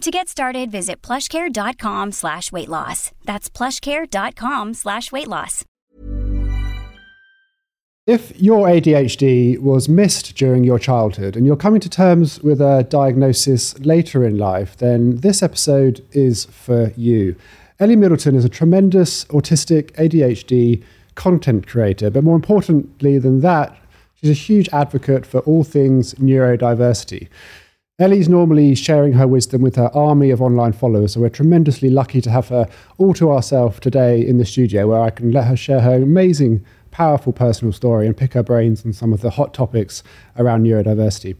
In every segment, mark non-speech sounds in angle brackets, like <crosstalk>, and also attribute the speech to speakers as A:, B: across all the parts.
A: To get started, visit plushcare.com slash weight loss. That's plushcare.com slash weight loss.
B: If your ADHD was missed during your childhood and you're coming to terms with a diagnosis later in life, then this episode is for you. Ellie Middleton is a tremendous autistic ADHD content creator, but more importantly than that, she's a huge advocate for all things neurodiversity. Ellie's normally sharing her wisdom with her army of online followers, so we're tremendously lucky to have her all to ourselves today in the studio where I can let her share her amazing, powerful personal story and pick her brains on some of the hot topics around neurodiversity.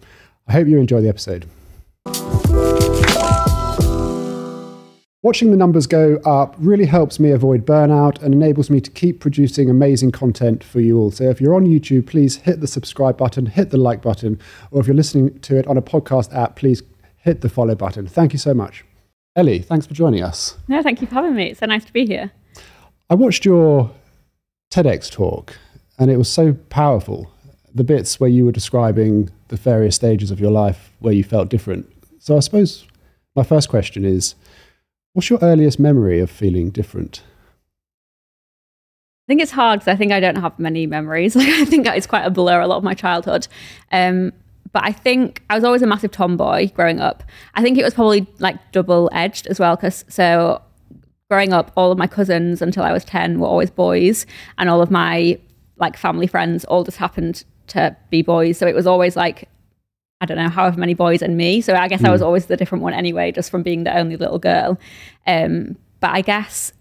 B: I hope you enjoy the episode. Watching the numbers go up really helps me avoid burnout and enables me to keep producing amazing content for you all. So if you're on YouTube, please hit the subscribe button, hit the like button, or if you're listening to it on a podcast app, please hit the follow button. Thank you so much. Ellie, thanks for joining us.
C: No, thank you for having me. It's so nice to be here.
B: I watched your TEDx talk and it was so powerful. The bits where you were describing the various stages of your life where you felt different. So I suppose my first question is what's your earliest memory of feeling different?
C: I think it's hard because I think I don't have many memories. <laughs> Like I think it's quite a blur a lot of my childhood. Um, but I think I was always a massive tomboy growing up. I think it was probably like double edged as well because so growing up, all of my cousins until I was ten were always boys, and all of my like family friends all just happened to be boys. So it was always like I don't know, however many boys and me. So I guess I was always the different one anyway, just from being the only little girl. Um, but I guess,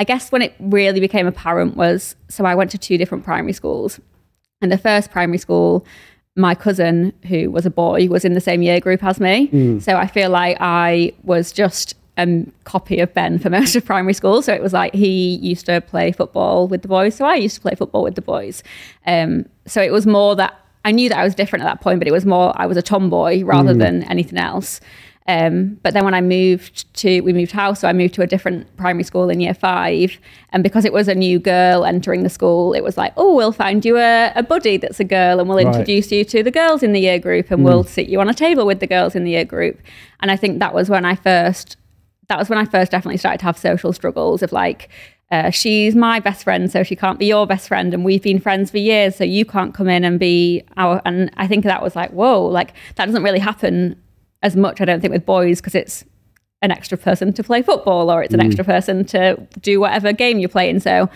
C: I guess when it really became apparent was, so I went to two different primary schools. And the first primary school, my cousin, who was a boy, was in the same year group as me. So I feel like I was just a copy of Ben for <laughs> most of primary school. So it was like he used to play football with the boys, so I used to play football with the boys. Um, so it was more that I knew that I was different at that point, but it was more I was a tomboy rather than anything else. Um, but then when I moved to, we moved house, so I moved to a different primary school in year five. And because it was a new girl entering the school, it was like, oh, we'll find you a, a buddy that's a girl and we'll
B: Right.
C: introduce you to the girls in the year group and we'll sit you on a table with the girls in the year group. And I think that was when I first, that was when I first definitely started to have social struggles of like, uh, she's my best friend, so she can't be your best friend, and we've been friends for years, so you can't come in and be our. And I think that was like, whoa, like that doesn't really happen as much, I don't think, with boys because it's an extra person to play football or it's an extra person to do whatever game you're playing. So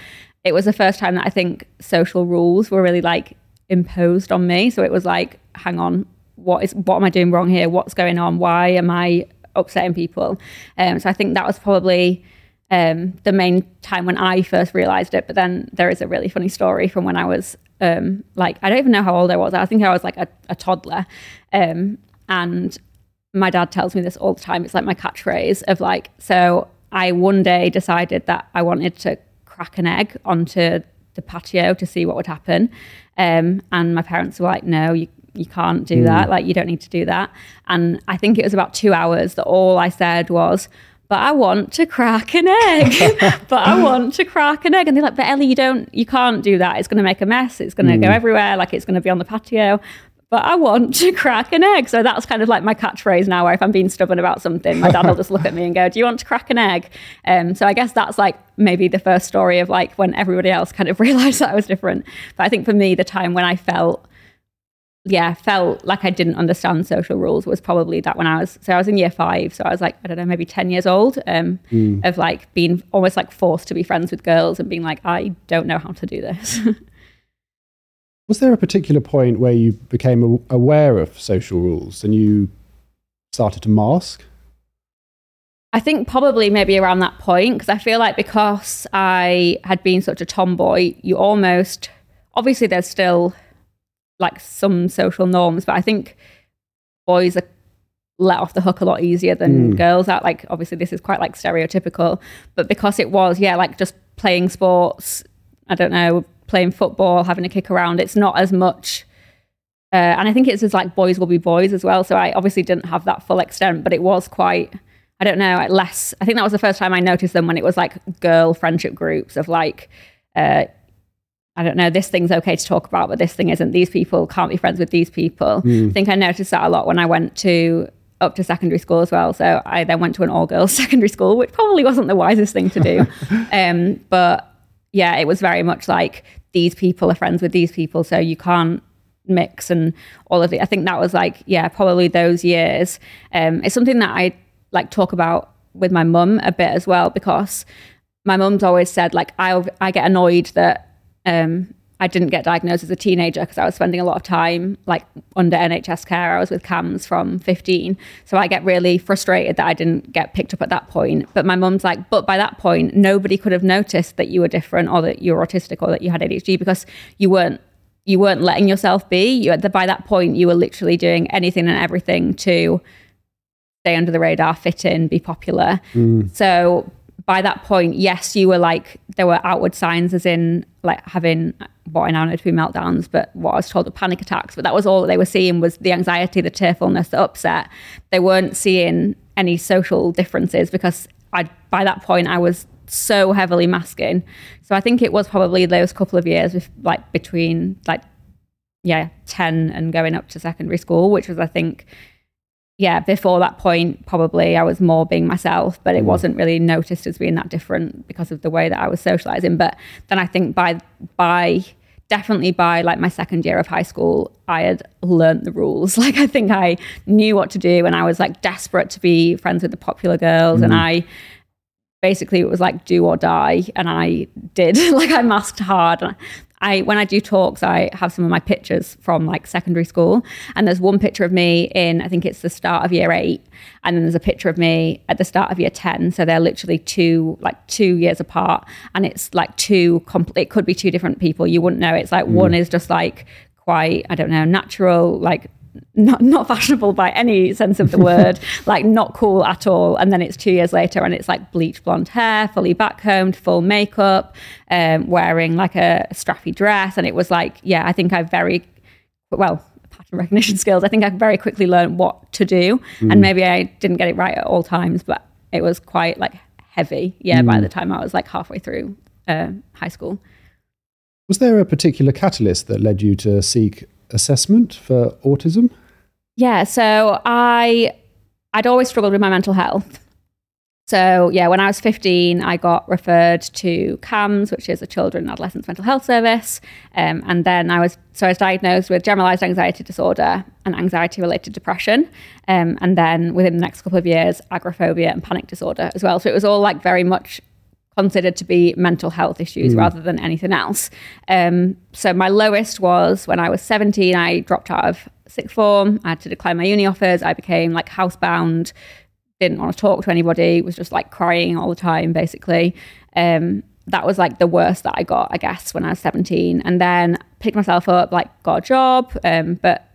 C: it was the first time that I think social rules were really like imposed on me. So it was like, hang on, what is what am I doing wrong here? What's going on? Why am I upsetting people? Um, so I think that was probably um, the main time when I first realized it. But then there is a really funny story from when I was um, like, I don't even know how old I was. I think I was like a, a toddler. Um, and my dad tells me this all the time. It's like my catchphrase of like, so I one day decided that I wanted to crack an egg onto the patio to see what would happen. Um, and my parents were like, no, you, you can't do that. Like, you don't need to do that. And I think it was about two hours that all I said was, but I want to crack an egg. <laughs> but I want to crack an egg. And they're like, but Ellie, you don't, you can't do that. It's going to make a mess. It's going to go everywhere. Like it's going to be on the patio. But I want to <laughs> crack an egg. So that's kind of like my catchphrase now, where if I'm being stubborn about something, my dad will just look at me and go, Do you want to crack an egg? Um, so I guess that's like maybe the first story of like when everybody else kind of <laughs> realized that I was different. But I think for me, the time when I felt yeah, felt like I didn't understand social rules was probably that when I was so I was in year five, so I was like I don't know maybe ten years old, um,
B: Mm.
C: of like being almost like forced to be friends with girls and being like I don't know how to do this. <laughs>
B: Was there a particular point where you became aware of social rules and you started to mask?
C: I think probably maybe around that point because I feel like because I had been such a tomboy, you almost obviously there's still like some social norms, but I think boys are let off the hook a lot easier than girls are. Like obviously this is quite like stereotypical, but because it was yeah like just playing sports, I don't know, playing football, having a kick around, it's not as much. Uh, and I think it's just like boys will be boys as well. So I obviously didn't have that full extent, but it was quite, I don't know, like less. I think that was the first time I noticed them when it was like girl friendship groups of like, uh, I don't know, this thing's okay to talk about, but this thing isn't. These people can't be friends with these people. I think I noticed that a lot when I went to up to secondary school as well. So I then went to an all girls <laughs> secondary school, which probably wasn't the wisest thing to do. <laughs> um, but yeah, it was very much like these people are friends with these people, so you can't mix and all of it. I think that was like, yeah, probably those years. Um, it's something that I like talk about with my mum a bit as well because my mum's always said like I I get annoyed that um, I didn't get diagnosed as a teenager because I was spending a lot of time like under NHS care. I was with CAMHS from 15. So I get really frustrated that I didn't get picked up at that point. But my mum's like, but by that point, nobody could have noticed that you were different or that you were autistic or that you had ADHD because you weren't you weren't letting yourself be. You at the, by that point you were literally doing anything and everything to stay under the radar, fit in, be popular. So by that point, yes, you were like there were outward signs, as in like having what I now know to be meltdowns, but what I was told were panic attacks. But that was all they were seeing was the anxiety, the tearfulness, the upset. They weren't seeing any social differences because I by that point I was so heavily masking. So I think it was probably those couple of years, with, like between like yeah, 10 and going up to secondary school, which was, I think, yeah, before that point, probably I was more being myself, but it mm. wasn't really noticed as being that different because of the way that I was socializing. But then I think by, by, definitely by like my second year of high school, I had learned the rules. <laughs> Like I think I knew what to do and I was like desperate to be friends with the popular girls. And mm. I, basically it was like do or die and i did <laughs> like i masked hard And i when i do talks i have some of my pictures from like secondary school. And there's one picture of me in i think it's the start of year eight. And then there's a picture of me at the start of year 10 so they're literally two like two years apart. And it's like two compl- it could be two different people. You wouldn't know. It's like mm. one is just like quite i don't know natural like not not fashionable by any sense of the <laughs> word, like not cool at all. And then it's two years later, and it's like bleach blonde hair, fully backcombed, full makeup, um, wearing like a strappy dress, and it was like, yeah, I think I very well pattern recognition <laughs> skills. I think I very quickly learned what to do, and maybe I didn't get it right at all times, but it was quite like heavy. Yeah, by the time I was like halfway through uh, high school.
B: Was there a particular catalyst that led you to seek assessment for autism?
C: Yeah, so I I'd always struggled with my mental health. So yeah, when I was 15, I got referred to CAMHS, which is a children and adolescents mental health service, um, and then I was so I was diagnosed with generalized anxiety disorder and anxiety related depression, um, and then within the next couple of years, agoraphobia and panic disorder as well. So it was all like very much considered to be mental health issues rather than anything else. Um, so my lowest was when I was 17, I dropped out of sixth form. I had to decline my uni offers. I became like housebound, didn't want to talk to anybody, was just like crying all the time, basically. Um, that was like the worst that I got, I guess, when I was 17. And then picked myself up, like got a job, um, but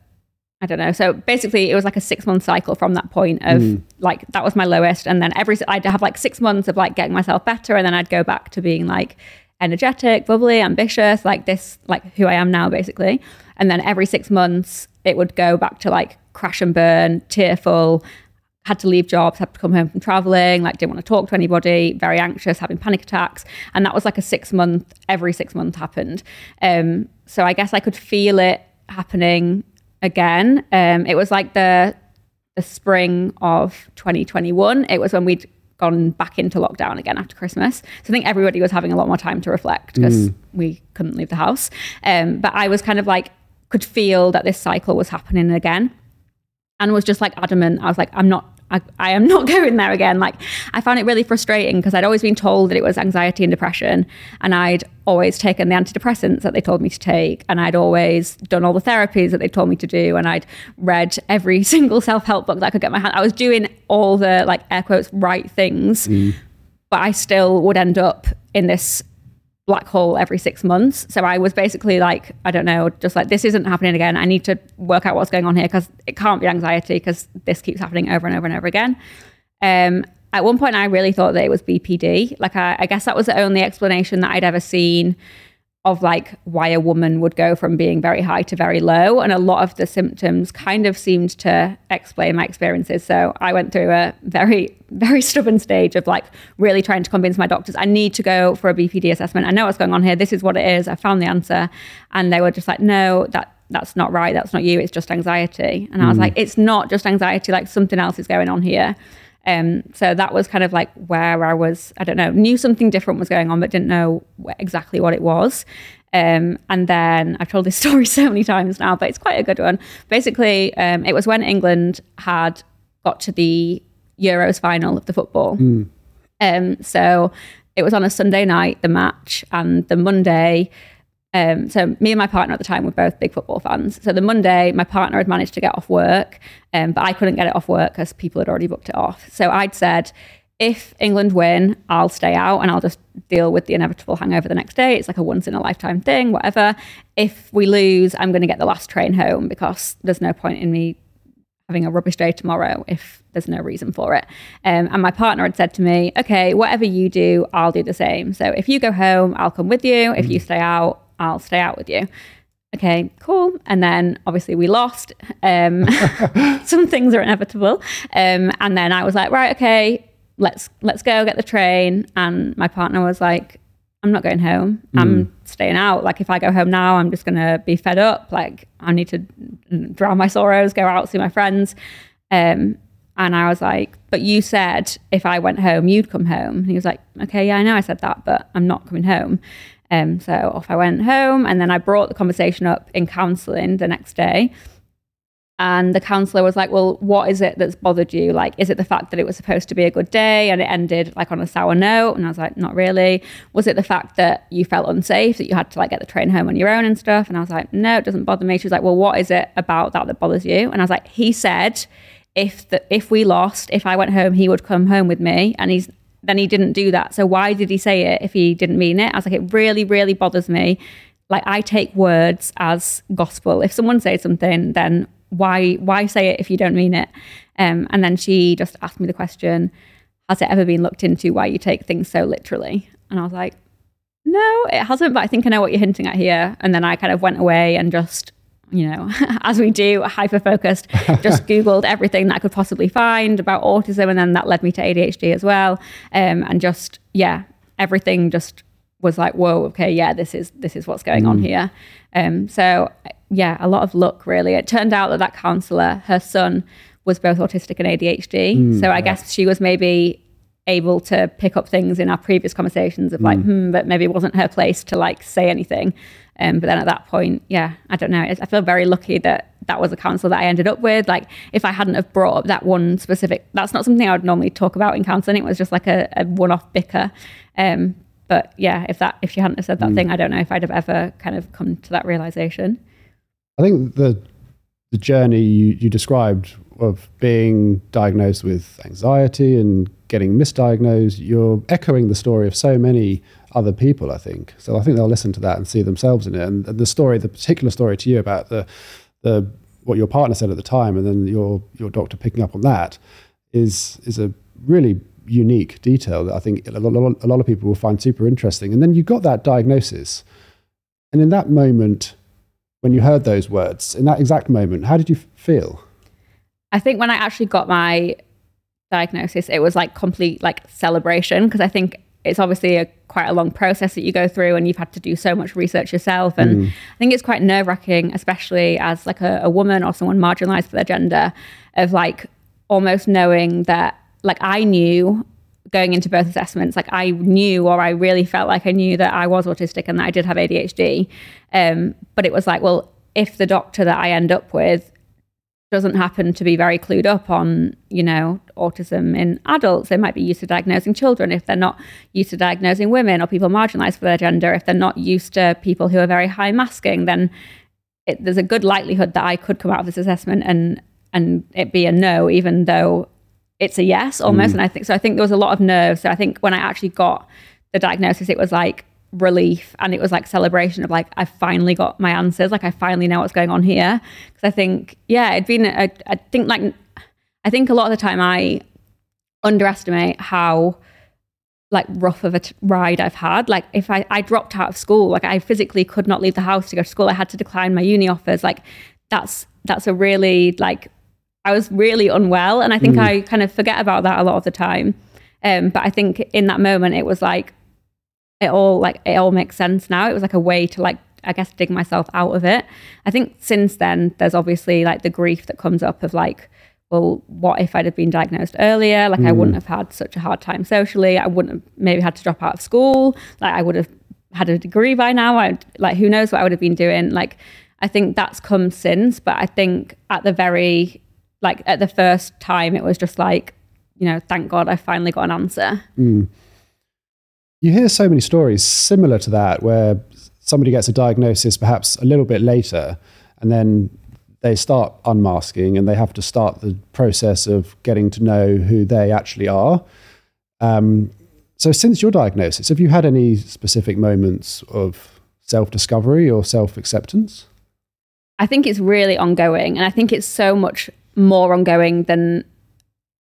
C: I don't know. So basically, it was like a six month cycle from that point of like that was my lowest, and then every I'd have like six months of like getting myself better, and then I'd go back to being like energetic, bubbly, ambitious, like this, like who I am now, basically. And then every six months, it would go back to like crash and burn, tearful, had to leave jobs, had to come home from traveling, like didn't want to talk to anybody, very anxious, having panic attacks. And that was like a six month, every six months happened. Um, so I guess I could feel it happening again. Um, it was like the the spring of 2021. It was when we'd gone back into lockdown again after Christmas. So I think everybody was having a lot more time to reflect because mm. we couldn't leave the house. Um, but I was kind of like, could feel that this cycle was happening again and was just like adamant. I was like, I'm not I, I, am not <laughs> going there again. Like, I found it really frustrating because I'd always been told that it was anxiety and depression, and I'd always taken the antidepressants that they told me to take, and I'd always done all the therapies that they told me to do, and I'd read every <laughs> single self help book that I could get my hand. I was doing all the like air quotes right things, mm. but I still would end up in this black hole every six months. So I was basically like, I don't know, just like, this isn't happening again. I need to work out what's going on here because it can't be anxiety because this keeps happening over and over and over again. Um, at one point, I really thought that it was BPD. Like, I, I guess that was the only explanation that I'd ever seen of like why a woman would go from being very high to very low. And a lot of the symptoms kind of seemed to explain my experiences. So I went through a very, <laughs> very stubborn stage of like really trying to convince my doctors I need to go for a BPD assessment. I know what's going on here. This is what it is. I found the answer. And they were just like, no, that that's not right. That's not you. It's just anxiety. And I was mm. like, it's not just anxiety. Like something else is going on here. Um, so that was kind of like where I was, I don't know, knew something different was going on, but didn't know exactly what it was. Um, and then I've told this <laughs> story so many times now, but it's quite a good one. Basically, um, it was when England had got to the Euros final of the football. Mm. Um, so it was on a Sunday night, the match, and the Monday, um, so me and my partner at the time were both big football fans. So the Monday, my partner had managed to get off work, um, but I couldn't get it off work because people had already booked it off. So I'd said, if England win, I'll stay out and I'll just deal with the inevitable hangover the next day. It's like a once in a lifetime thing, whatever. If we lose, I'm going to get the last train home because there's no point in me having a rubbish day tomorrow if there's no reason for it. Um, and my partner had said to me, okay, whatever you do, I'll do the same. So if you go home, I'll come with you. If you mm. stay out, I'll stay out with you. Okay, cool. And then obviously we lost. Um, <laughs> <laughs> some things are inevitable. Um, and then I was like, right, okay, let's let's go get the train. And my partner was like, I'm not going home. Mm. I'm staying out. Like if I go home now, I'm just gonna be fed up. Like I need to drown my sorrows, go out, see my friends. Um, and I was like, but you said if I went home, you'd come home. And he was like, okay, yeah, I know I said that, but I'm not coming home. Um, so off I went home, and then I brought the conversation up in counselling the next day. And the counsellor was like, Well, what is it that's bothered you? Like, is it the fact that it was supposed to be a good day and it ended like on a sour note? And I was like, Not really. Was it the fact that you felt unsafe, that you had to like get the train home on your own and stuff? And I was like, No, it doesn't bother me. She was like, Well, what is it about that that bothers you? And I was like, He said, if the, if we lost, if I went home, he would come home with me, and he's then he didn't do that. So why did he say it if he didn't mean it? I was like, it really, really bothers me. Like I take words as gospel. If someone says something, then why why say it if you don't mean it? Um, and then she just asked me the question, has it ever been looked into why you take things so literally? And I was like, no, it hasn't, but I think I know what you're hinting at here. And then I kind of went away and just you know, <laughs> as we do, hyper focused, <laughs> just Googled everything that I could possibly find about autism. And then that led me to ADHD as well. Um, and just, yeah, everything just was like, whoa, okay, yeah, this is, this is what's going mm. on here. Um, so yeah, a lot of luck really. It turned out that that counselor, her son was both autistic and ADHD. Mm, so I yeah. guess she was maybe able to pick up things in our previous conversations of like, mm. hmm, but maybe it wasn't her place to like say anything. Um, but then at that point, yeah, I don't know. I feel very lucky that that was a counsel that I ended up with. Like, if I hadn't have brought up that one specific, that's not something I would normally talk about in counseling. It was just like a, a one-off bicker. Um, but yeah, if that if she hadn't have said that mm. thing, I don't know if I'd have ever kind of come to that realization.
B: I think the the journey you, you described of being diagnosed with anxiety and getting misdiagnosed, you're echoing the story of so many other people, I think. So I think they'll listen to that and see themselves in it. And, the story, the particular story to you about the, the what your partner said at the time, and then your your doctor picking up on that, is is a really unique detail that I think a lot, a lot of people will find super interesting. And then you got that diagnosis, and in that moment, when you heard those words, in that exact moment, how did you feel?
C: I think when I actually got my diagnosis, it was like complete like celebration because I think it's obviously a quite a long process that you go through and you've had to do so much research yourself. And i think it's quite nerve-wracking especially as like a, a woman or someone marginalized for their gender of like almost knowing that like i knew going into both assessments like i knew or i really felt like i knew that i was autistic and that i did have adhd um, but it was like well if the doctor that i end up with doesn't happen to be very clued up on, you know, autism in adults. They might be used to diagnosing children if they're not used to diagnosing women or people marginalized for their gender. If they're not used to people who are very high masking, then it, there's a good likelihood that I could come out of this assessment and and it be a no, even though it's a yes almost. Mm. And I think so. I think there was a lot of nerves. So I think when I actually got the diagnosis, it was like relief and it was like celebration of like I finally got my answers like I finally know what's going on here. Because I think yeah it'd been I, I think like I think a lot of the time I underestimate how like rough of a t- ride I've had. Like if I, I dropped out of school like I physically could not leave the house to go to school. I had to decline my uni offers. Like that's that's a really like I was really unwell and I think I kind of forget about that a lot of the time. Um, but I think in that moment it was like it all like it all makes sense now. It was like a way to like I guess dig myself out of it. I think since then there's obviously like the grief that comes up of like, well, what if I'd have been diagnosed earlier? Like I wouldn't mm. have had such a hard time socially. I wouldn't have maybe had to drop out of school. Like I would have had a degree by now. I like who knows what I would have been doing. Like I think that's come since, but I think at the very like at the first time it was just like, you know, thank God I finally got an answer. Mm.
B: You hear so many stories similar to that where somebody gets a diagnosis perhaps a little bit later and then they start unmasking and they have to start the process of getting to know who they actually are. Um, so, since your diagnosis, have you had any specific moments of self discovery or self acceptance?
C: I think it's really ongoing. And I think it's so much more ongoing than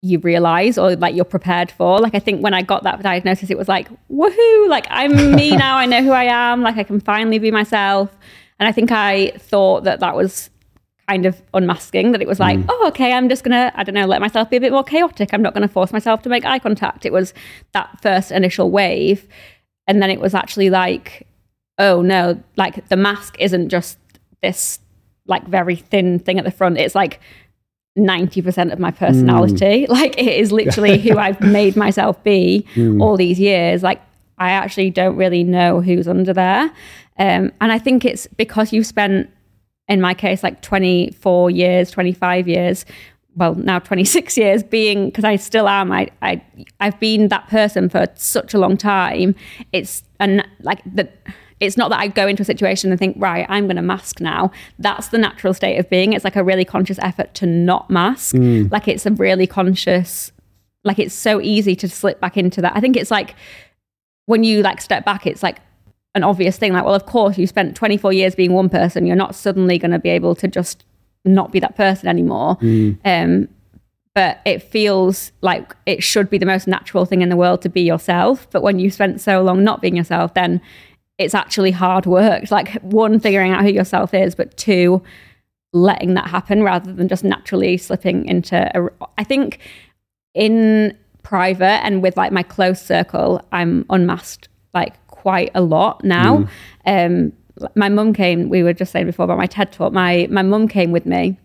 C: you realize or like you're prepared for. Like, I think when I got that diagnosis, it was like, woohoo, like I'm <laughs> me now. I know who I am. Like, I can finally be myself. And I think I thought that that was kind of unmasking, that it was like, hmm. oh, okay, I'm just going to, I don't know, let myself be a bit more chaotic. I'm not going to force myself to make eye contact. It was that first initial wave. And then it was actually like, oh no, like the mask isn't just this like very thin thing at the front. It's like 90% of my personality. <laughs> Like it is literally <laughs> who I've made myself be all these years. Like I actually don't really know who's under there. Um, and I think it's because you've spent, in my case, like 24 years, 25 years, well, now 26 <laughs> years being, because I still am, I, I, I've been that person for such a long time. It's, and like the, it's not that I go into a situation and think, right, I'm going to mask now. That's the natural state of being. It's like a really conscious effort to not mask. Like it's a really conscious, like it's so easy to slip back into that. I think it's like when you like step back, it's like an obvious thing. Like, well, of course, you spent 24 years being one person. You're not suddenly going to be able to just not be that person anymore. Um, but it feels like it should be the most natural thing in the world to be yourself. But when you spent so long not being yourself, then it's actually hard work. Like one, figuring out who yourself is, but two, letting that happen rather than just naturally slipping into a. I think in private and with like my close circle, I'm unmasked like quite a lot now. Um, my mum came. We were just saying before about my TED talk. My my mum came with me,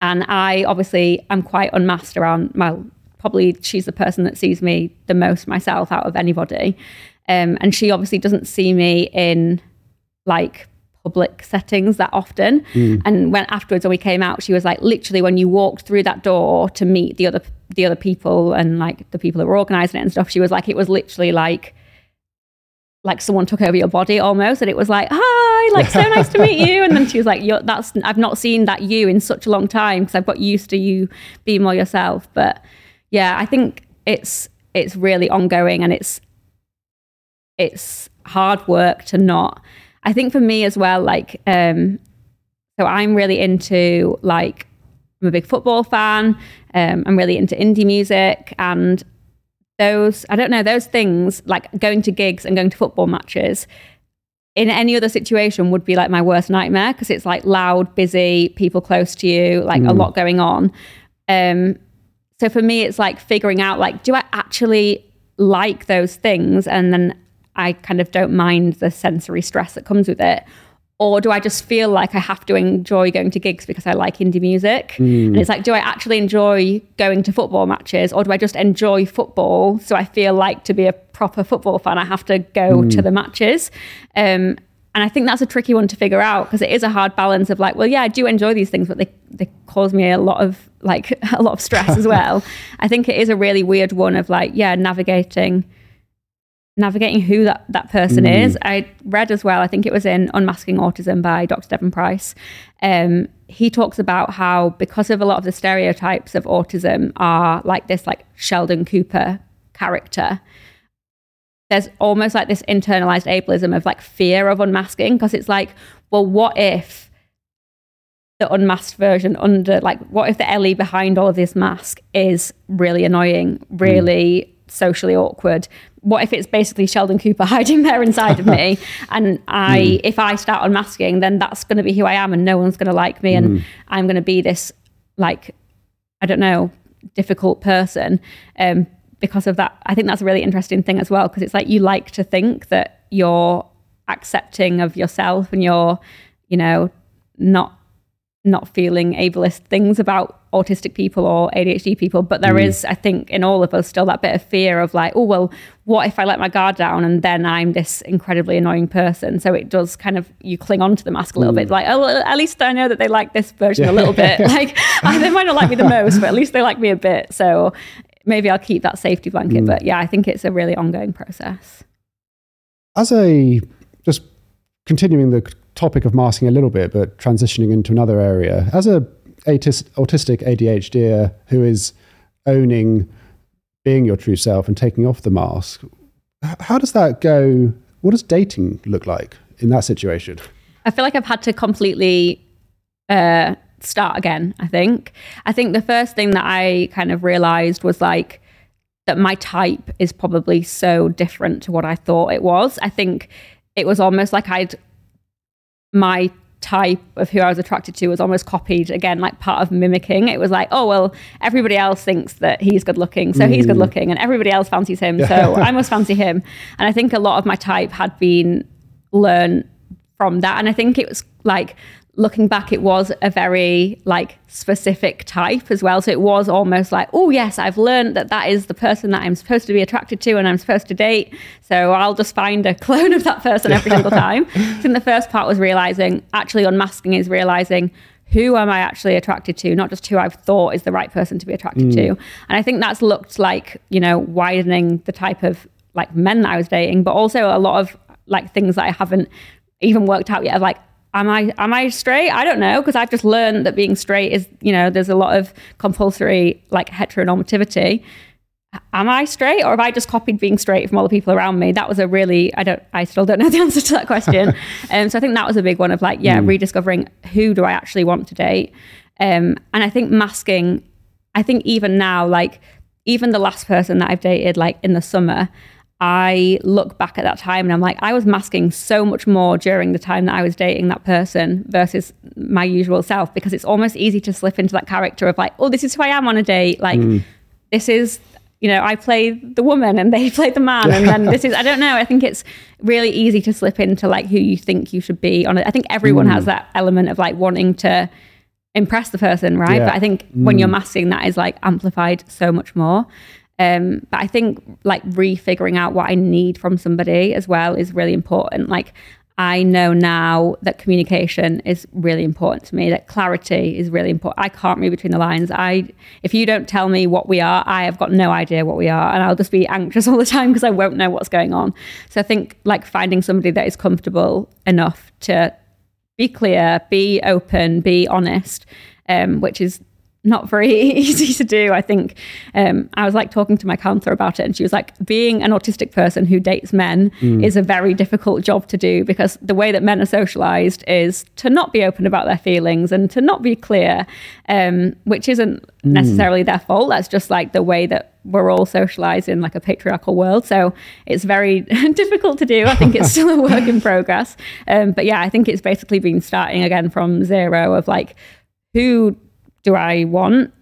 C: and I obviously am quite unmasked around. Well, probably she's the person that sees me the most myself out of anybody. Um, and she obviously doesn't see me in like public settings that often. And when afterwards when we came out, she was like, literally, when you walked through that door to meet the other the other people and like the people that were organizing it and stuff, she was like, it was literally like like someone took over your body almost. And it was like hi like so nice to meet you. And then she was like You're, that's i've not seen that you in such a long time because i've got used to you being more yourself. But yeah i think it's it's really ongoing and it's it's hard work to not i think for me as well like um so i'm really into like i'm a big football fan um i'm really into indie music and those i don't know those things like going to gigs and going to football matches in any other situation would be like my worst nightmare because it's like loud busy people close to you like a lot going on um so for me, it's like figuring out like, do I actually like those things? And then I kind of don't mind the sensory stress that comes with it. Or do I just feel like I have to enjoy going to gigs because I like indie music? And it's like, do I actually enjoy going to football matches or do I just enjoy football? So I feel like to be a proper football fan, I have to go to the matches. Um, and I think that's a tricky one to figure out because it is a hard balance of like, well, yeah, I do enjoy these things, but they, they cause me a lot of like <laughs> a lot of stress as <laughs> well. I think it is a really weird one of like, yeah, navigating navigating who that, that person is. I read as well, I think it was in Unmasking Autism by Dr. Devon Price. Um, he talks about how because of a lot of the stereotypes of autism are like this like Sheldon Cooper character, there's almost like this internalized ableism of like fear of unmasking because it's like, well, what if the unmasked version under like what if the Ellie behind all of this mask is really annoying, really socially awkward? What if it's basically Sheldon Cooper <laughs> hiding there inside of me? <laughs> And I if I start unmasking, then that's gonna be who I am and no one's gonna like me and I'm gonna be this like I don't know, difficult person. Um, because of that, I think that's a really interesting thing as well, because it's like you like to think that you're accepting of yourself and you're, you know, not not feeling ableist things about autistic people or ADHD people, but there mm. is, I think, in all of us still that bit of fear of like, oh well, what if I let my guard down and then I'm this incredibly annoying person? So it does kind of you cling on to the mask a little bit, mm. like, oh, at least I know that they like this version a little bit. <laughs> Like <laughs> oh, they might not like me the most, but at least they like me a bit. So maybe I'll keep that safety blanket. Mm. But yeah, I think it's a really ongoing process.
B: As a just continuing the topic of masking a little bit, but transitioning into another area, as a autis- autistic ADHD who is owning being your true self and taking off the mask, how does that go? What does dating look like in that situation?
C: I feel like I've had to completely uh, start again. I think. I think the first thing that I kind of realized was like that my type is probably so different to what I thought it was. I think it was almost like I'd my type of who I was attracted to was almost copied again, like part of mimicking. It was like, oh well, everybody else thinks that he's good looking, so he's good mm. looking, and everybody else fancies him, so <laughs> I must fancy him. And I think a lot of my type had been learned from that, and I think it was like looking back, it was a very like specific type as well. So it was almost like, oh yes, I've learned that that is the person that I'm supposed to be attracted to and I'm supposed to date. So I'll just find a <laughs> clone of that person every single time. I think the first part was realizing, actually unmasking is realizing who am I actually attracted to, not just who I've thought is the right person to be attracted to. Mm. And I think that's looked like, you know, widening the type of like men that I was dating, but also a lot of like things that I haven't even worked out yet of like am I am I straight? I don't know because I've just learned that being straight is you know there's a lot of compulsory like heteronormativity. Am I straight or have I just copied being straight from all the people around me? That was a really I don't I still don't know the <laughs> answer to that question. <laughs> um, so I think that was a big one of like yeah rediscovering who do I actually want to date. Um, and I think masking. I think even now like even the last person that I've dated like in the summer. I look back at that time and I'm like, I was masking so much more during the time that I was dating that person versus my usual self because it's almost easy to slip into that character of like, oh, this is who I am on a date. Like, hmm. this is, you know, I play the woman and they <laughs> play the man. And then this is, I don't know. I think it's really easy to slip into like who you think you should be on it. I think everyone has hmm. that element of like wanting to impress the person, right?
B: Yeah.
C: But I think when you're hmm. masking, that is like amplified so much more. Um, but I think like refiguring out what I need from somebody as well is really important. Like I know now that communication is really important to me, that clarity is really important. I can't read between the lines. I if you don't tell me what we are, I have got no idea what we are and I'll just be anxious <laughs> all the time because I won't know what's going on. So I think like finding somebody that is comfortable enough to be clear, be open, be honest, um, which is not very <laughs> easy to do. I think um, I was like talking to my counselor about it, and she was like, being an autistic person who dates men is a very difficult job to do because the way that men are socialized is to not be open about their feelings and to not be clear, um, which isn't necessarily their fault. That's just like the way that we're all socialized in like a patriarchal world. So it's very <laughs> difficult to do. I think it's still a <laughs> work in progress. Um, but yeah, I think it's basically been starting again from zero of like, who do I want?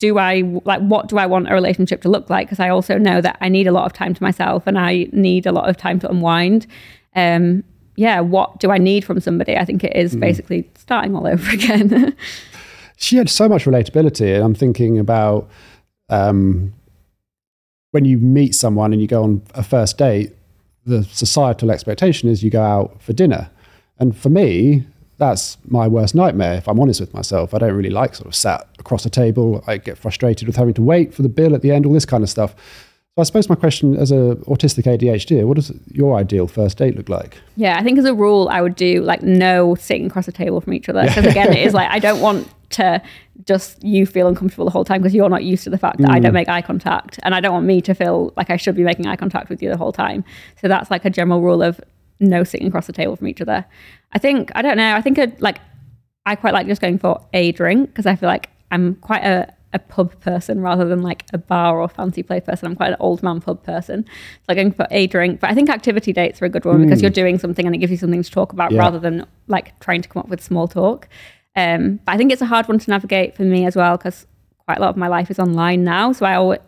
C: do I like what do I want a relationship to look like? Because I also know that I need a lot of time to myself and I need a lot of time to unwind. Um, yeah, what do I need from somebody? I think it is
B: Mm.
C: basically starting all <laughs> over again.
B: she had so much relatability and i'm thinking about um, when you meet someone and you go on a first date the societal expectation is you go out for dinner and for me that's my worst nightmare if i'm honest with myself. I don't really like sort of sat across a table. I get frustrated with having to wait for the bill at the end all this kind of stuff. So i suppose my question as a autistic adhd what does your ideal first date look like?
C: Yeah, I think as a rule, I would do like no sitting across a table from each other. Because again, it is like I don't want to just you feel uncomfortable the whole time because you're not used to the fact that I don't mm. make eye contact, and I don't want me to feel like I should be making eye contact with you the whole time. So that's like a general rule of no sitting across the table from each other. I think I don't know. I think I'd, like I quite like just going for a drink because I feel like I'm quite a, a pub person rather than like a bar or fancy play person. I'm quite an old man pub person. So like going for a drink. But I think activity dates are a good one because you're doing something and it gives you something to talk about
B: Yeah.
C: rather than like trying to come up with small talk. Um, but I think it's a hard one to navigate for me as well because quite a lot of my life is online now. So I always,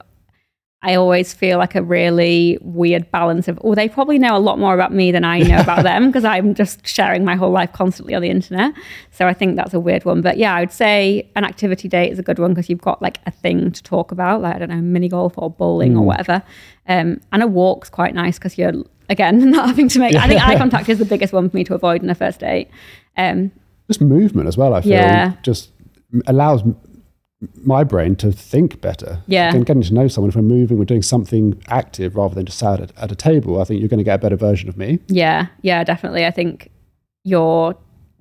C: I always feel like a really weird balance of, oh, they probably know a lot more about me than I know about <laughs> them because I'm just sharing my whole life constantly on the internet. So I think that's a weird one. But yeah, I would say an activity date is a good one because you've got like a thing to talk about, like, I don't know, mini golf or bowling or whatever. Um, and a walk's quite nice because you're, again, <laughs> not having to make, I think eye <laughs> contact is the biggest one for me to avoid in a first date. Um,
B: just movement as well i feel
C: Yeah.
B: just allows my brain to think better
C: Yeah.
B: And getting to know someone if we're moving we're doing something active rather than just sat at, at a table i think you're going to get a better version of me
C: Yeah, yeah, definitely. I think you're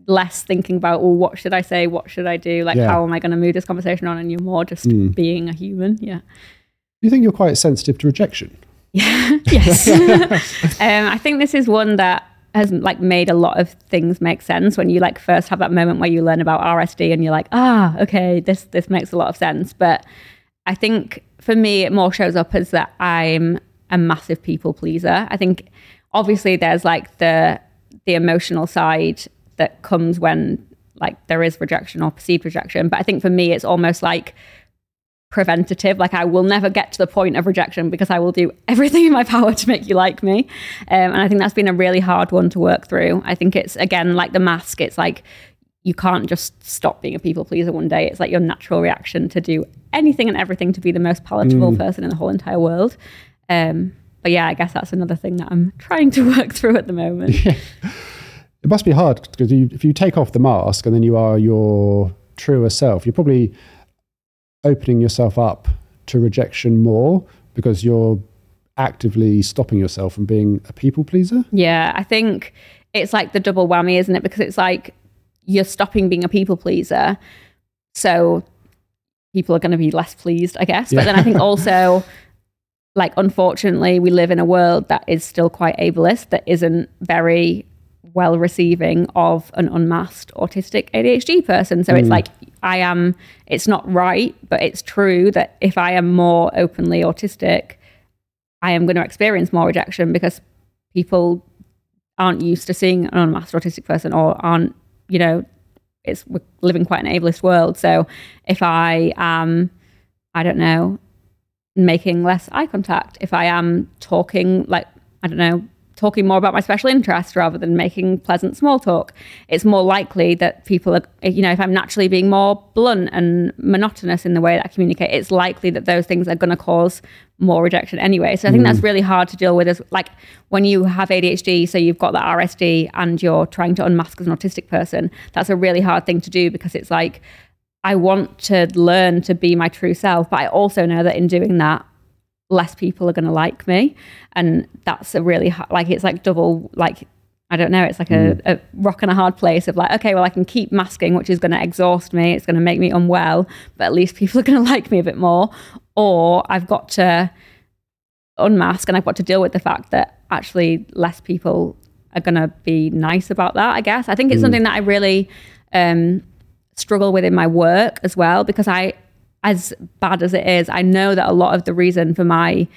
C: less thinking about, well, what should I say? What should I do? Like,
B: Yeah.
C: how am I going to move this conversation on? And you're more just being a human. Yeah.
B: do you think you're quite sensitive to rejection Yeah. <laughs>
C: yes. <laughs> um, I think this is one that has like made a lot of things make sense when you like first have that moment where you learn about RSD and you're like, ah, okay, this this makes a lot of sense. But I think for me, it more shows up as that I'm a massive people pleaser. I think obviously there's like the the emotional side that comes when like there is rejection or perceived rejection. But I think for me, it's almost like preventative. Like I will never get to the point of rejection because I will do everything in my <laughs> power to make you like me. Um, and I think that's been a really hard one to work through. I think it's again like the mask. It's like you can't just stop being a people pleaser one day. It's like your natural reaction to do anything and everything to be the most palatable person in the whole entire world. Um, but yeah, I guess that's another thing that I'm <laughs> trying to work through at the moment.
B: it must be hard because you, if you take off the mask and then you are your truer self you're probably opening yourself up to rejection more because you're actively stopping yourself from being a people pleaser
C: Yeah, I think it's like the double whammy, isn't it? Because it's like you're stopping being a people pleaser. So people are going to be less pleased, I guess. But then I think <laughs> also, like, unfortunately, we live in a world that is still quite ableist, that isn't very well receiving of an unmasked autistic ADHD person. So it's mm. like, I am, it's not right, but it's true that if I am more openly autistic, I am going to experience more rejection because people aren't used to seeing an unmasked autistic person or aren't, you know, it's we're living quite an ableist world. So if I am, I don't know, making less eye contact, if I am talking like, I don't know, talking more about my special interest rather than making pleasant small talk, it's more likely that people are, you know, if I'm naturally being more blunt and monotonous in the way that I communicate, it's likely that those things are going to cause more rejection anyway. So I think that's mm. really hard to deal with as like when you have ADHD, so you've got that RSD and you're trying to unmask as an autistic person, that's a really hard thing to do because it's like, I want to learn to be my true self, but I also know that in doing that, less people are going to like me. And that's a really, ha- like, it's like double, like, I don't know, it's like a, a rock and a hard place of like, okay, well, I can keep masking, which is going to exhaust me. It's going to make me unwell, but at least people <laughs> are going to like me a bit more. Or I've got to unmask and I've got to deal with the fact that actually less people are going to be nice about that, I guess. I think it's something that I really um, struggle with in my work as well because I, as bad as it is, I know that a lot of the reason for my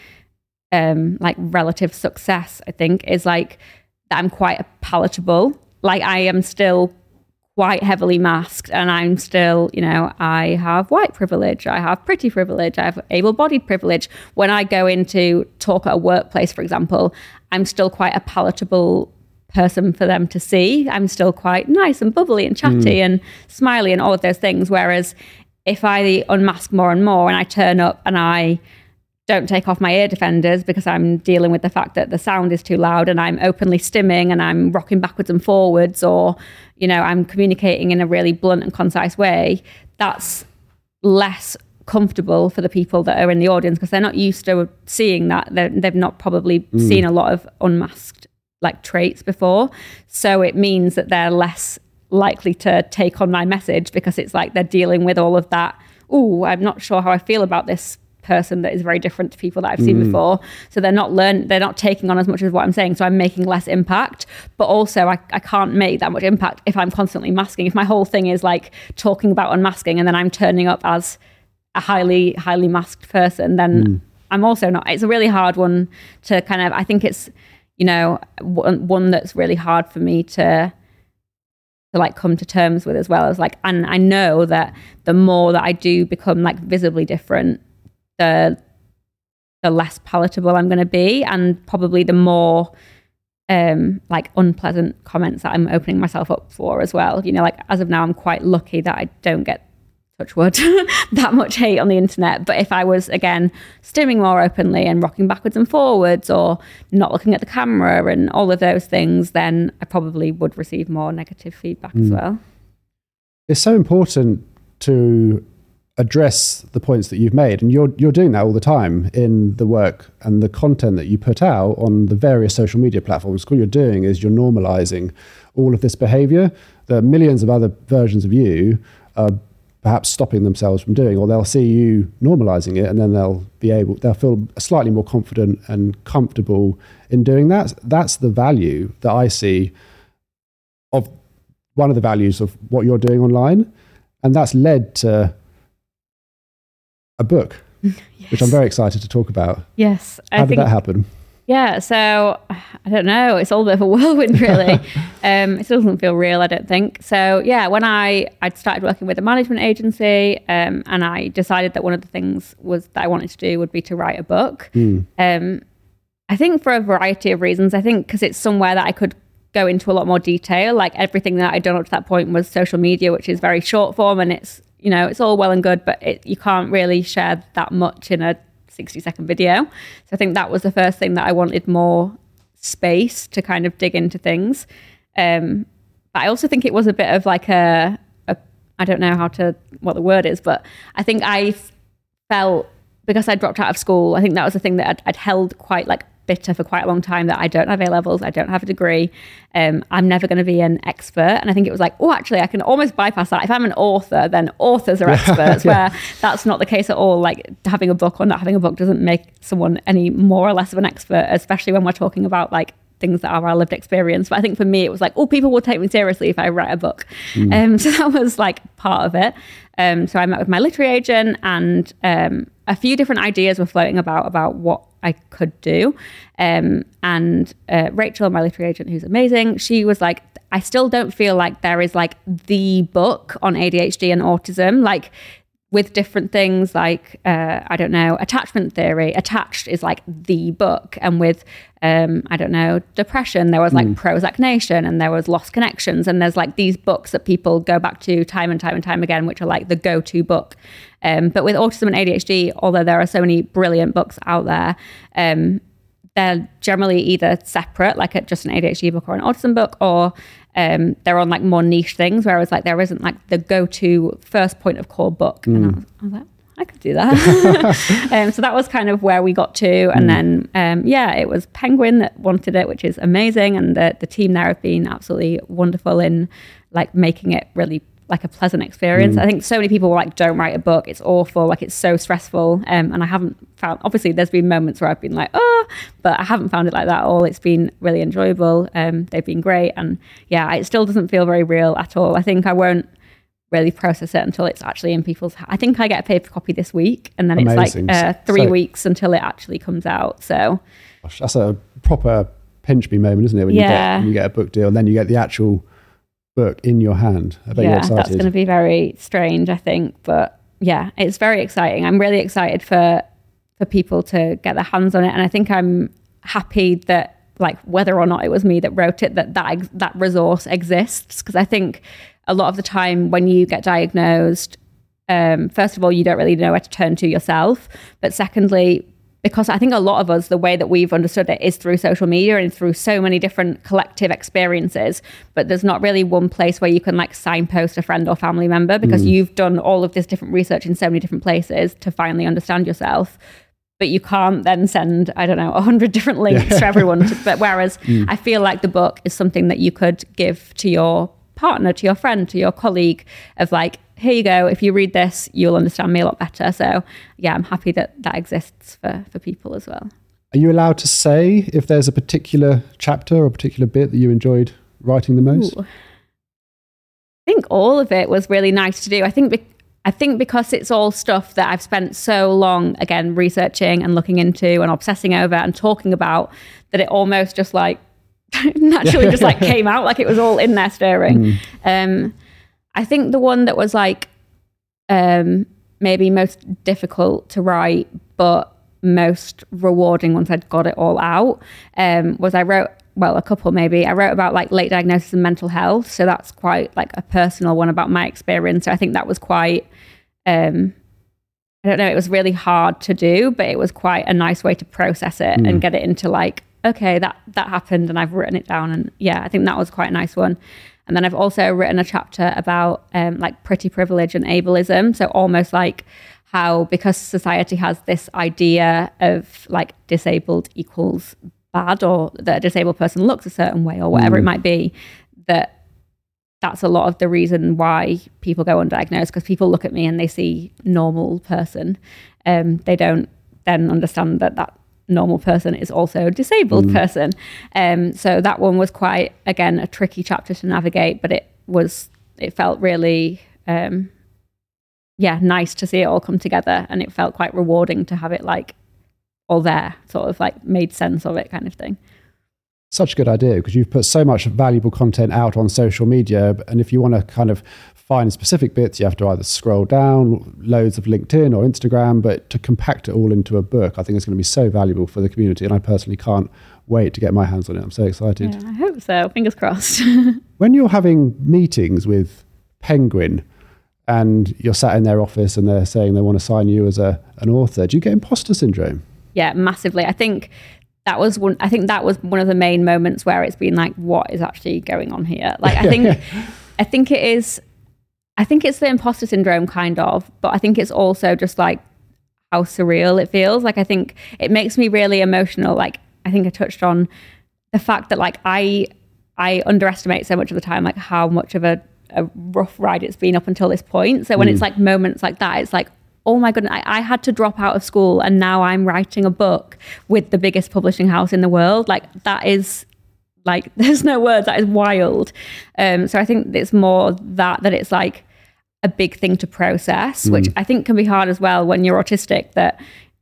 C: um, like relative success, I think, is like that I'm quite palatable. Like I am still quite heavily masked and I'm still, you know, I have white privilege, I have pretty privilege, I have able bodied privilege. When I go into talk at a workplace, for example, I'm still quite a palatable person for them to see. I'm still quite nice and bubbly and chatty mm. and smiley and all of those things. Whereas if I unmask more and more and I turn up and I don't take off my ear defenders because I'm dealing with the fact that the sound is too loud and I'm openly stimming and I'm rocking backwards and forwards or, you know, I'm communicating in a really blunt and concise way, that's less comfortable for the people that are in the audience because they're not used to seeing that. they have not probably mm. seen a lot of unmasked like traits before. So it means that they're less likely to take on my message because it's like they're dealing with all of that. Oh, I'm not sure how I feel about this person that is very different to people that I've seen mm. before. So they're not learn they're not taking on as much as what I'm saying. So I'm making less impact. But also I, I can't make that much impact if I'm constantly masking. If my whole thing is like talking about unmasking and then I'm turning up as a highly, highly masked person, then mm. I'm also not. It's a really hard one to kind of I think it's, you know, one, one that's really hard for me to to like come to terms with as well as like and I know that the more that I do become like visibly different the the less palatable I'm going to be, and probably the more um, like unpleasant comments that I'm opening myself up for as well. You know, like as of now, I'm quite lucky that I don't get touch wood <laughs> that much hate on the internet. But if I was again stimming more openly and rocking backwards and forwards, or not looking at the camera and all of those things, then I probably would receive more negative feedback mm. as well.
B: It's so important to address the points that you've made and you're you're doing that all the time in the work and the content that you put out on the various social media platforms what you're doing is you're normalizing all of this behavior there are millions of other versions of you are perhaps stopping themselves from doing or they'll see you normalizing it and then they'll be able they'll feel slightly more confident and comfortable in doing that that's the value that i see of one of the values of what you're doing online and that's led to a book, yes. <laughs> which I'm very excited to talk about.
C: Yes.
B: I How did that happen?
C: Yeah, so I don't know. It's all a bit of a <laughs> whirlwind, really. <laughs> um, it doesn't feel real, I don't think. So yeah, when I I started working with a management agency, um, and I decided that one of the things was that I wanted to do would be to write a book. Mm. Um, I think for a variety of reasons. I think because it's somewhere that I could go into a lot more detail. Like everything that I'd done up to that point was social media, which is very short form, and it's you know, it's all well and good, but it, you can't really share that much in a 60 second video. So I think that was the first thing that I wanted more space to kind of dig into things. Um, but I also think it was a bit of like a, a, I don't know how to, what the word is, but I think I felt because I dropped out of school, I think that was the thing that I'd, I'd held quite like bitter for quite a long time that I don't have A levels, I don't have a degree, um, I'm never going to be an expert. And I think it was like, oh, actually, I can almost bypass that. If I'm an author, then authors are <laughs> experts, yeah. where that's not the case at all. Like having a book or not having a book doesn't make someone any more or less of an expert, especially when we're talking about like things that are our lived experience. But I think for me, it was like, oh, people will take me seriously if I write a book. Mm. Um, <laughs> so that was like part of it. Um, so I met with my literary agent, and um, a few different ideas were floating about about what I could do. Um, and uh, Rachel, my literary agent, who's amazing, she was like, I still don't feel like there is like the book on ADHD and autism. Like with different things like uh, I don't know attachment theory. Attached is like the book, and with um, I don't know depression, there was like mm. Prozac Nation, and there was Lost Connections, and there's like these books that people go back to time and time and time again, which are like the go-to book. Um, but with autism and ADHD, although there are so many brilliant books out there, um, they're generally either separate, like a, just an ADHD book or an autism book, or um, they're on like more niche things. Whereas like there isn't like the go-to first point of call book. Mm. And I was, I was, like, I could do that. <laughs> <laughs> um, so that was kind of where we got to, and mm. then um, yeah, it was Penguin that wanted it, which is amazing, and the the team there have been absolutely wonderful in like making it really like a pleasant experience. Mm. I think so many people were like, don't write a book. It's awful. Like it's so stressful. Um, and I haven't found, obviously there's been moments where I've been like, oh, but I haven't found it like that at all. It's been really enjoyable. Um, they've been great. And yeah, it still doesn't feel very real at all. I think I won't really process it until it's actually in people's, I think I get a paper copy this week and then Amazing. it's like uh, three so, weeks until it actually comes out. So
B: gosh, that's a proper pinch me moment, isn't it? When yeah. you get, when you get a book deal and then you get the actual book in your hand.
C: Yeah, that's going to be very strange, I think. But yeah, it's very exciting. I'm really excited for for people to get their hands on it, and I think I'm happy that like whether or not it was me that wrote it, that that that resource exists because I think a lot of the time when you get diagnosed, um, first of all, you don't really know where to turn to yourself, but secondly, because I think a lot of us, the way that we've understood it is through social media and through so many different collective experiences. But there's not really one place where you can like signpost a friend or family member because mm. you've done all of this different research in so many different places to finally understand yourself. But you can't then send, I don't know, a hundred different links for everyone. To, <laughs> but whereas mm. I feel like the book is something that you could give to your partner, to your friend, to your colleague of like, here you go. If you read this, you'll understand me a lot better. So yeah, I'm happy that that exists for for people as well.
B: Are you allowed to say if there's a particular chapter or a particular bit that you enjoyed writing the most?
C: Ooh. I think all of it was really nice to do. I think be- I think because it's all stuff that I've spent so long again researching and looking into and obsessing over and talking about that it almost just like <laughs> naturally just like <laughs> came out like it was all in there stirring. Um, I think the one that was like um, maybe most difficult to write, but most rewarding once I'd got it all out um, was I wrote well a couple maybe. I wrote about like late diagnosis and mental health so that's quite like a personal one about my experience. So I think that was quite um, I don't know it was really hard to do but it was quite a nice way to process it and get it into like okay that that happened and I've written it down and yeah I think that was quite a nice one and then I've also written a chapter about um, like pretty privilege and ableism. So almost like how because society has this idea of like disabled equals bad or that a disabled person looks a certain way or whatever it might be, that that's a lot of the reason why people go undiagnosed because people look at me and they see normal person. Um, they don't then understand that that normal person is also a disabled person. Um, so that one was quite again a tricky chapter to navigate, but it was it felt really um, yeah nice to see it all come together, and it felt quite rewarding to have it like all there, sort of like made sense of it kind of thing.
B: Such a good idea because you've put so much valuable content out on social media. And if you want to kind of find specific bits, you have to either scroll down loads of LinkedIn or Instagram, but to compact it all into a book, I think it's going to be so valuable for the community. And I personally can't wait to get my hands on it. I'm so excited.
C: Yeah, I hope so. Fingers crossed. <laughs>
B: When you're having meetings with Penguin and you're sat in their office and they're saying they want to sign you as a, an author, do you get imposter syndrome?
C: yeah, massively. I think that was one. I think that was one of the main moments where it's been like, what is actually going on here? Like, I <laughs> think, I think it is. I think it's the imposter syndrome, kind of, but I think it's also just like how surreal it feels. Like, I think it makes me really emotional. Like, I think I touched on the fact that like I I underestimate so much of the time like how much of a, a rough ride it's been up until this point. So when it's mm. like moments like that, it's like, oh my goodness, I, I had to drop out of school and now I'm writing a book with the biggest publishing house in the world. Like that is like <laughs> there's no words, that is wild. Um so I think it's more that that it's like a big thing to process, which I think can be hard as well when you're autistic that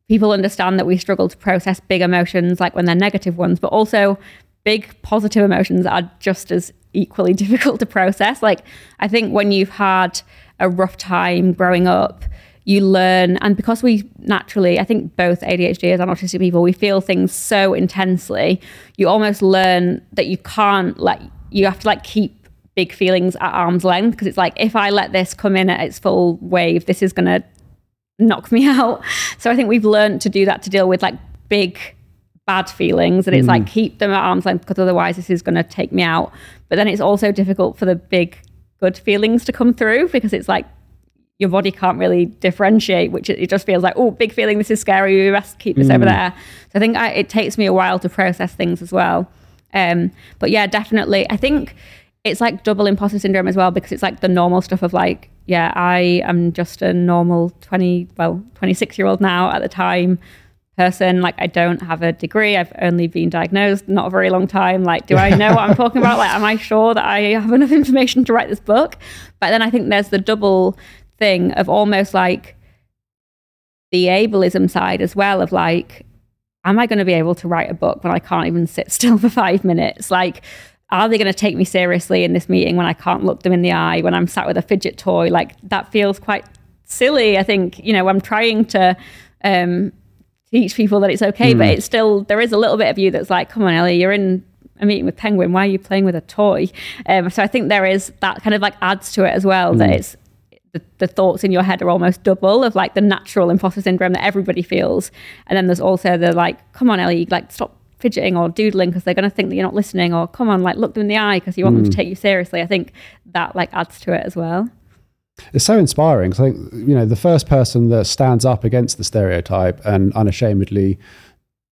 C: people understand that we struggle to process big emotions like when they're negative ones, but also big positive emotions are just as equally <laughs> difficult to process. Like I think when you've had a rough time growing up, you learn and because we naturally I think both ADHD and autistic people we feel things so intensely, you almost learn that you can't like you have to like keep big feelings at arm's length because it's like if I let this come in at its full wave, this is gonna knock me <laughs> out. So I think we've learned to do that to deal with like big bad feelings and it's like mm. keep them at arm's length because otherwise this is going to take me out. But then it's also difficult for the big good feelings to come through because it's like your body can't really differentiate, which it, just feels like, oh, big feeling, this is scary, we best keep this over there. So I think I, it takes me a while to process things as well. Um, but yeah, definitely. I think it's like double imposter syndrome as well because it's like the normal stuff of like, yeah, I am just a normal 20, well, 26 year old now at the time person. Like, I don't have a degree. I've only been diagnosed not a very long time. Like, do I know what I'm talking about? <laughs> Like, am I sure that I have enough information to write this book? But then I think there's the double thing of almost like the ableism side as well of like, am I going to be able to write a book when I can't even sit <laughs> still for five minutes? Like, are they going to take me seriously in this meeting when I can't look them in the eye, when I'm sat with a fidget toy? Like that feels quite silly. I think, you know, I'm trying to um, teach people that it's okay, mm. but it's still, there is a little bit of you that's like, come on, Ellie, you're in a meeting with Penguin. Why are you playing with a toy? Um, so I think there is that kind of like adds to it as well, mm. that it's, the, the, thoughts in your head are almost double of like the natural imposter syndrome that everybody feels. And then there's also the like, come on, Ellie, like stop fidgeting or doodling because they're going to think that you're not listening or come on, like look them in the eye because you want mm. them to mm. take you seriously. I think that like adds to it as well.
B: It's so inspiring. I think, you know, the first person that stands up against the stereotype and unashamedly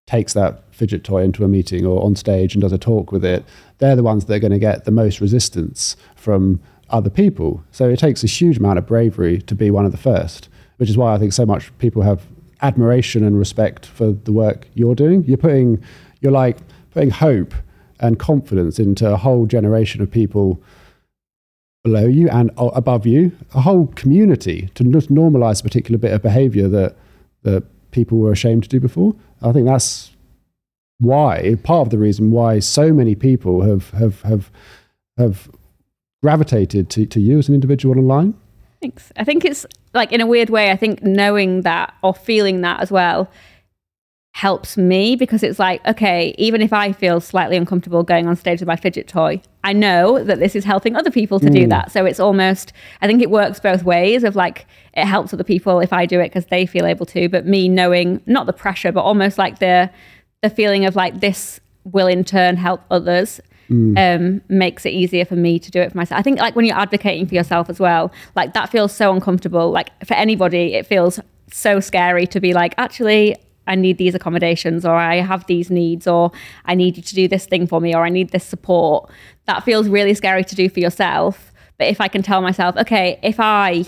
B: takes that fidget toy into a meeting or on stage and does a talk with it, they're the ones that are going to get the most resistance from other people. So it takes a huge amount of bravery to be one of the first, which is why I think so much people have admiration and respect for the work you're doing. You're putting you're like putting hope and confidence into a whole generation of people below you and above you, a whole community to just normalize a particular bit of behavior that that people were ashamed to do before. I think that's why part of the reason why so many people have have have have gravitated to, to you as an individual online.
C: Thanks. I think it's like in a weird way, I think knowing that or feeling that as well helps me because it's like, okay, even if I feel slightly uncomfortable going on stage with my fidget toy, I know that this is helping other people to mm. do that. So it's almost, I think it works both ways of like, it helps other people if I do it because they feel able to, but me knowing not the pressure, but almost like the, the feeling of like this will in turn help others. Mm. Um, makes it easier for me to do it for myself. I think like when you're advocating for yourself as well, like that feels so uncomfortable. Like for anybody, it feels so scary to be like, actually, I need these accommodations or I have these needs or I need you to do this thing for me or I need this support. That feels really scary to do for yourself. But if I can tell myself, okay, if I,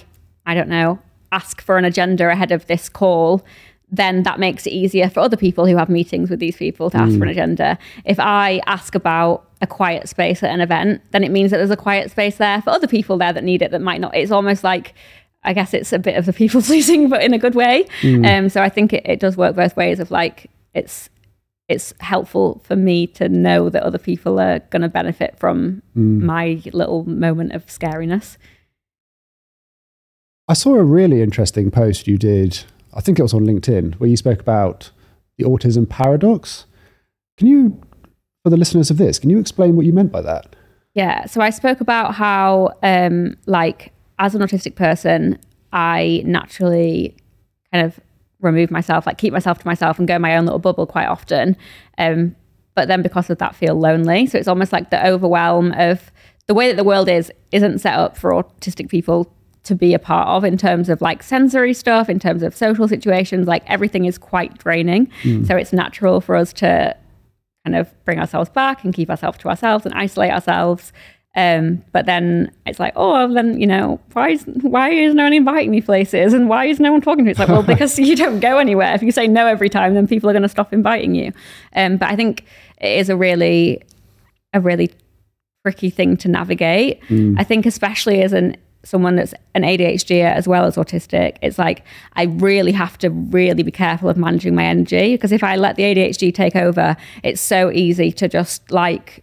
C: I don't know, ask for an agenda ahead of this call, then that makes it easier for other people who have meetings with these people to ask for an mm. agenda. If I ask about a quiet space at an event, then it means that there's a quiet space there for other people there that need it that might not. It's almost like I guess it's a bit of the people <laughs> pleasing, but in a good way. Mm. Um, so I think it, it does work both ways. Of like, it's it's helpful for me to know that other people are going to benefit from mm. my little moment of scariness.
B: I saw a really interesting post you did. I think it was on LinkedIn where you spoke about the autism paradox. Can you, for the listeners of this, can you explain what you meant by that?
C: Yeah. So I spoke about how, um, like, as an autistic person, I naturally kind of remove myself, like keep myself to myself and go in my own little bubble quite often. Um, but then because of that, feel lonely. So it's almost like the overwhelm of the way that the world is isn't set up for autistic people to be a part of in terms of like sensory stuff, in terms of social situations. Like everything is quite draining. Mm. So it's natural for us to kind of bring ourselves back and keep ourselves to ourselves and isolate ourselves um, but then it's like, oh, well, then you know, why is why is no one inviting me places, and why is no one talking to me? It's like, well, <laughs> because you don't go anywhere. If you say no every time, then people are going to stop inviting you. Um, but I think it is a really, a really tricky thing to navigate. Mm. I think, especially as an someone that's an ADHD as well as autistic, it's like I really have to really be careful of managing my energy because if I let the ADHD take over, it's so easy to just like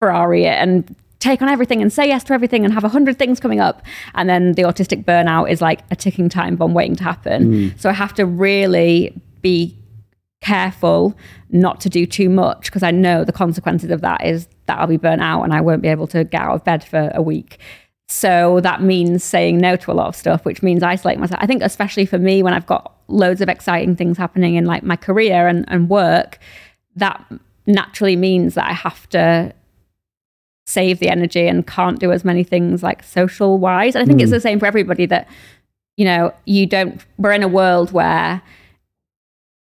C: Ferrari it and take on everything and say yes to everything and have a hundred things coming up. And then the autistic burnout is like a ticking time bomb waiting to happen. Mm. So I have to really be careful not to do too much because I know the consequences of that is that I'll be burnt out and I won't be able to get out of bed for a week. So that means saying no to a lot of stuff, which means isolating myself. I think especially for me when I've got loads of exciting things happening in like my career and, and work, that naturally means that I have to save the energy and can't do as many things like social wise. And I think mm. it's hmm. the same for everybody that, you know, you don't, we're in a world where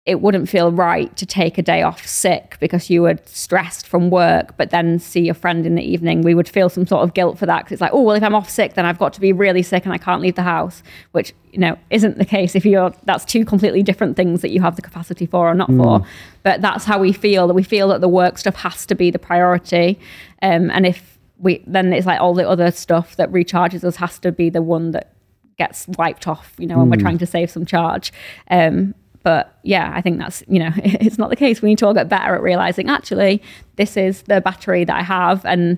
C: it wouldn't feel right to take a day off sick because you were stressed from work, but then see your friend in the evening. We would feel some sort of guilt for that because it's like, oh, well, if I'm off sick, then I've got to be really sick and I can't leave the house, which, you know, isn't the case if you're, that's two completely different things that you have the capacity for or not mm. for. But that's how we feel that we feel that the work stuff has to be the priority. Um, and if we, then it's like all the other stuff that recharges us has to be the one that gets wiped off, you know, when we're mm. trying to save some charge. Um, but yeah, I think that's, you know, <laughs> it's not the case. We need to all get better at realizing actually, this is the battery that I have. And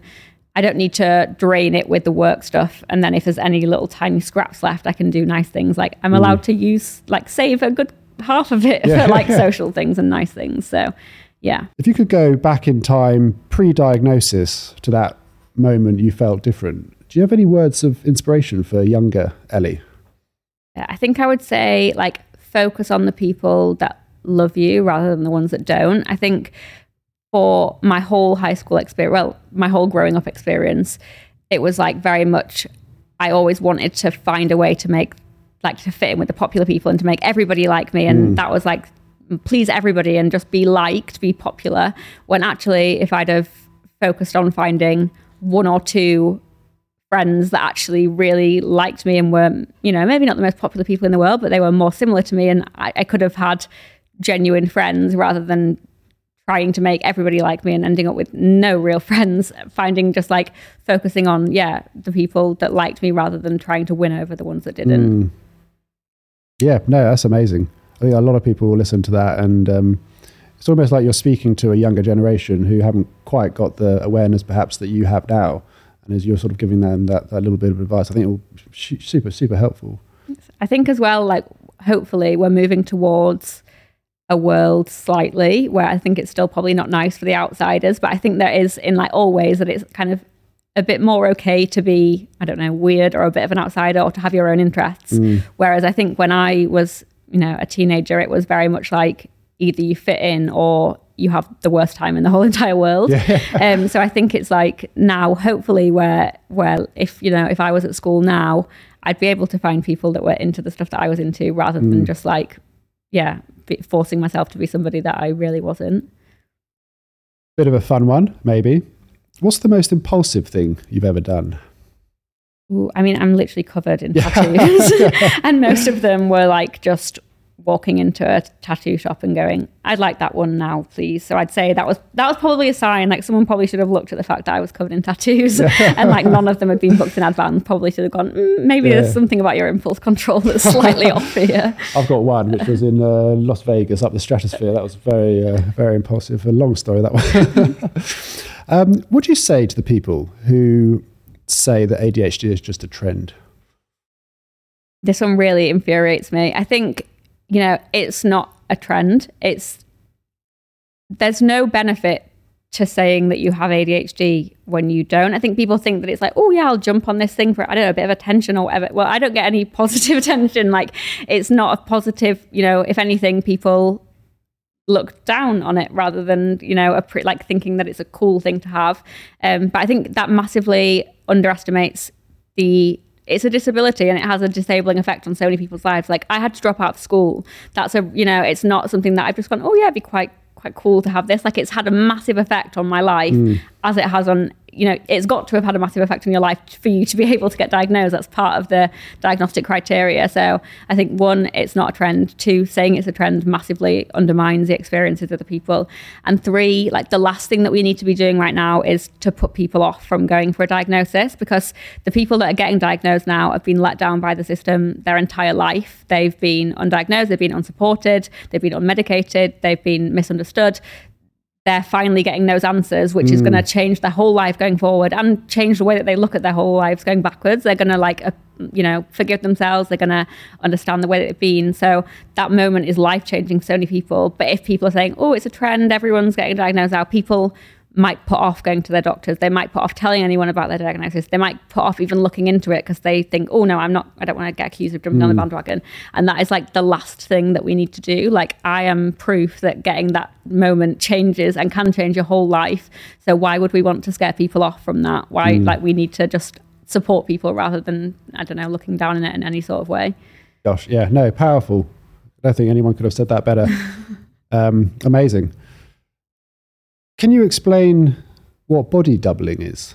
C: I don't need to drain it with the work stuff. And then if there's any little tiny scraps left, I can do nice things. Like I'm allowed mm. to use, like, save a good half of it <laughs> yeah. for like <laughs> social things and nice things. So, yeah.
B: If you could go back in time pre diagnosis to that moment you felt different, do you have any words of inspiration for younger Ellie?
C: I think I would say, like, focus on the people that love you rather than the ones that don't. I think for my whole high school experience, well, my whole growing up experience, it was like very much, I always wanted to find a way to make, like, to fit in with the popular people and to make everybody like me. And mm. that was like, please everybody and just be liked, be popular. When actually, if I'd have focused on finding one or two friends that actually really liked me and were, you know, maybe not the most popular people in the world, but they were more similar to me. And I, I could have had genuine friends rather than trying to make everybody like me and ending up with no real <laughs> friends, finding just like focusing on, yeah, the people that liked me rather than trying to win over the ones that didn't. Mm.
B: Yeah, no, that's amazing. I think a lot of people will listen to that and um, it's almost like you're speaking to a younger generation who haven't quite got the awareness perhaps that you have now and as you're sort of giving them that, that little bit of advice, I think it will be super, super helpful.
C: I think as well, like hopefully we're moving towards a world slightly where I think it's still probably not nice for the outsiders, but I think there is in like all ways that it's kind of a bit more okay to be, I don't know, weird or a bit of an outsider or to have your own interests. Mm. Whereas I think when I was, you know, a teenager, it was very much like either you fit in or you have the worst time in the whole <laughs> entire world. Yeah. um, so I think it's like now, hopefully, where where if you know if I was at school now, I'd be able to find people that were into the stuff that I was into, rather mm. than just like, yeah, forcing myself to be somebody that I really wasn't.
B: Bit of a fun one, maybe. What's the most impulsive thing you've ever done?
C: Ooh, I mean, I'm literally covered in tattoos, <laughs> <laughs> and most of them were like just walking into a tattoo shop and going, I'd like that one now, please. So I'd say that was that was probably a sign. Like someone probably should have looked at the fact that I was covered in tattoos <laughs> and like none of them had been booked in advance. Probably should have gone, mm, maybe yeah. there's something about your impulse control that's slightly <laughs> off here.
B: I've got one which was in uh, Las Vegas up the stratosphere. That was very uh, very impulsive. A long story that one. <laughs> um, what do you say to the people who say that ADHD is just a trend?
C: This one really infuriates me. I think you know, it's not a trend. It's there's no benefit to saying that you have ADHD when you don't. I think people think that it's like, oh yeah, I'll jump on this thing for I don't know a bit of attention or whatever. Well, I don't get any <laughs> positive attention. Like it's not a positive. You know, if anything, people look down on it rather than you know a pre- like thinking that it's a cool thing to have. Um, but I think that massively underestimates the it's a disability and it has a disabling effect on so many people's lives. Like I had to drop out of school. That's a you know, it's not something that I've just gone, oh yeah, it'd be quite quite cool to have this. Like it's had a massive effect on my life mm. as it has on you know, it's got to have had a massive effect on your life for you to be <laughs> able to get diagnosed. That's part of the diagnostic criteria. So I think one, it's not a trend. Two, saying it's a trend massively undermines the experiences of the people. And three, like the last thing that we need to be doing right now is to put people off from going for a diagnosis because the people that are getting diagnosed now have been let down by the system their entire life. They've been undiagnosed, they've been unsupported, they've been unmedicated, they've been misunderstood they're finally getting those answers, which mm. is going to change their whole life going forward and change the way that they look at their whole lives going backwards. They're going to like, uh, you know, forgive themselves. They're going to understand the way that they've been. So that moment is life changing for so many people. But if people are saying, oh, it's a trend, everyone's getting diagnosed now, people might put off going to their doctors. They might put off telling anyone about their diagnosis. They might put off even looking into it because they think, oh no, I'm not, I don't want to get accused of jumping mm. on the hmm. bandwagon. And that is like the last thing that we need to do. Like I am proof that getting that moment changes and can change your whole life. So why would we want to scare people off from that? Why, mm. like we need to just support people rather than, I don't know, looking down on it in any sort of way.
B: Gosh, yeah, no, powerful. I don't think anyone could have said that better. <laughs> um, amazing. Can you explain what body doubling is?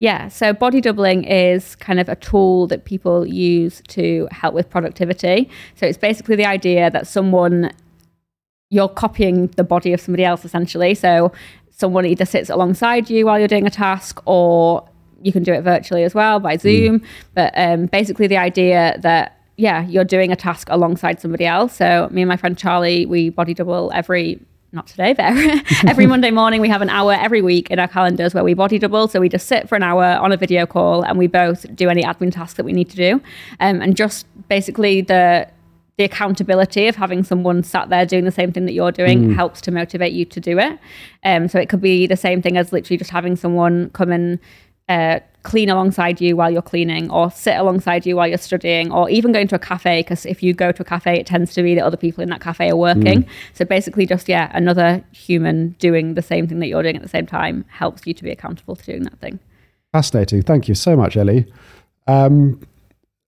C: Yeah, so body doubling is kind of a tool that people use to help with productivity. So it's basically the idea that someone, you're copying the body of somebody else essentially. So someone either sits alongside you while you're doing a task or you can do it virtually as well by Zoom. Mm. But um, basically, the idea that yeah, you're doing a task alongside somebody else. So me and my friend Charlie, we body double every not today, but <laughs> every, <laughs> Monday morning we have an hour every week in our calendars where we body double. So we just sit for an hour on a video call and we both do any admin tasks that we need to do. Um, and just basically the the accountability of having someone sat there doing the same thing that you're doing helps to motivate you to do it. Um, so it could be the same thing as literally just having someone come and uh, clean alongside you while you're cleaning, or sit alongside you while you're studying, or even going to a cafe. Because if you go to a cafe, it tends to be that other people in that cafe are working. So basically, just yeah, another human doing the same thing that you're doing at the same time helps you to be accountable to doing that thing.
B: Fascinating. Thank you so much, Ellie. Um,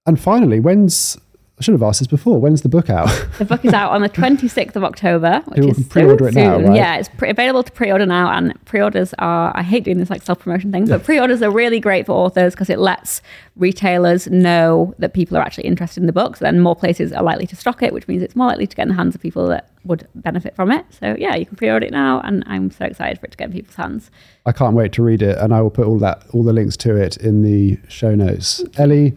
B: and finally, when's I should have asked this before. When's the book out? <laughs>
C: The book is out on the 26th of October, <laughs> which
B: People
C: is
B: can pre-order
C: so
B: it now,
C: soon.
B: right?
C: Yeah, it's pre- available to pre-order now, and pre-orders are. I hate doing this like self-promotion thing, but pre-orders are really great for authors because it lets retailers know that people are actually interested in the book. So then more places are likely to stock it, which means it's more likely to get in the hands of people that would benefit from it. So yeah, you can pre-order it now, and I'm so excited for it to get in people's hands.
B: I can't wait to read it, and I will put all that all the links to it in the show notes. Ellie,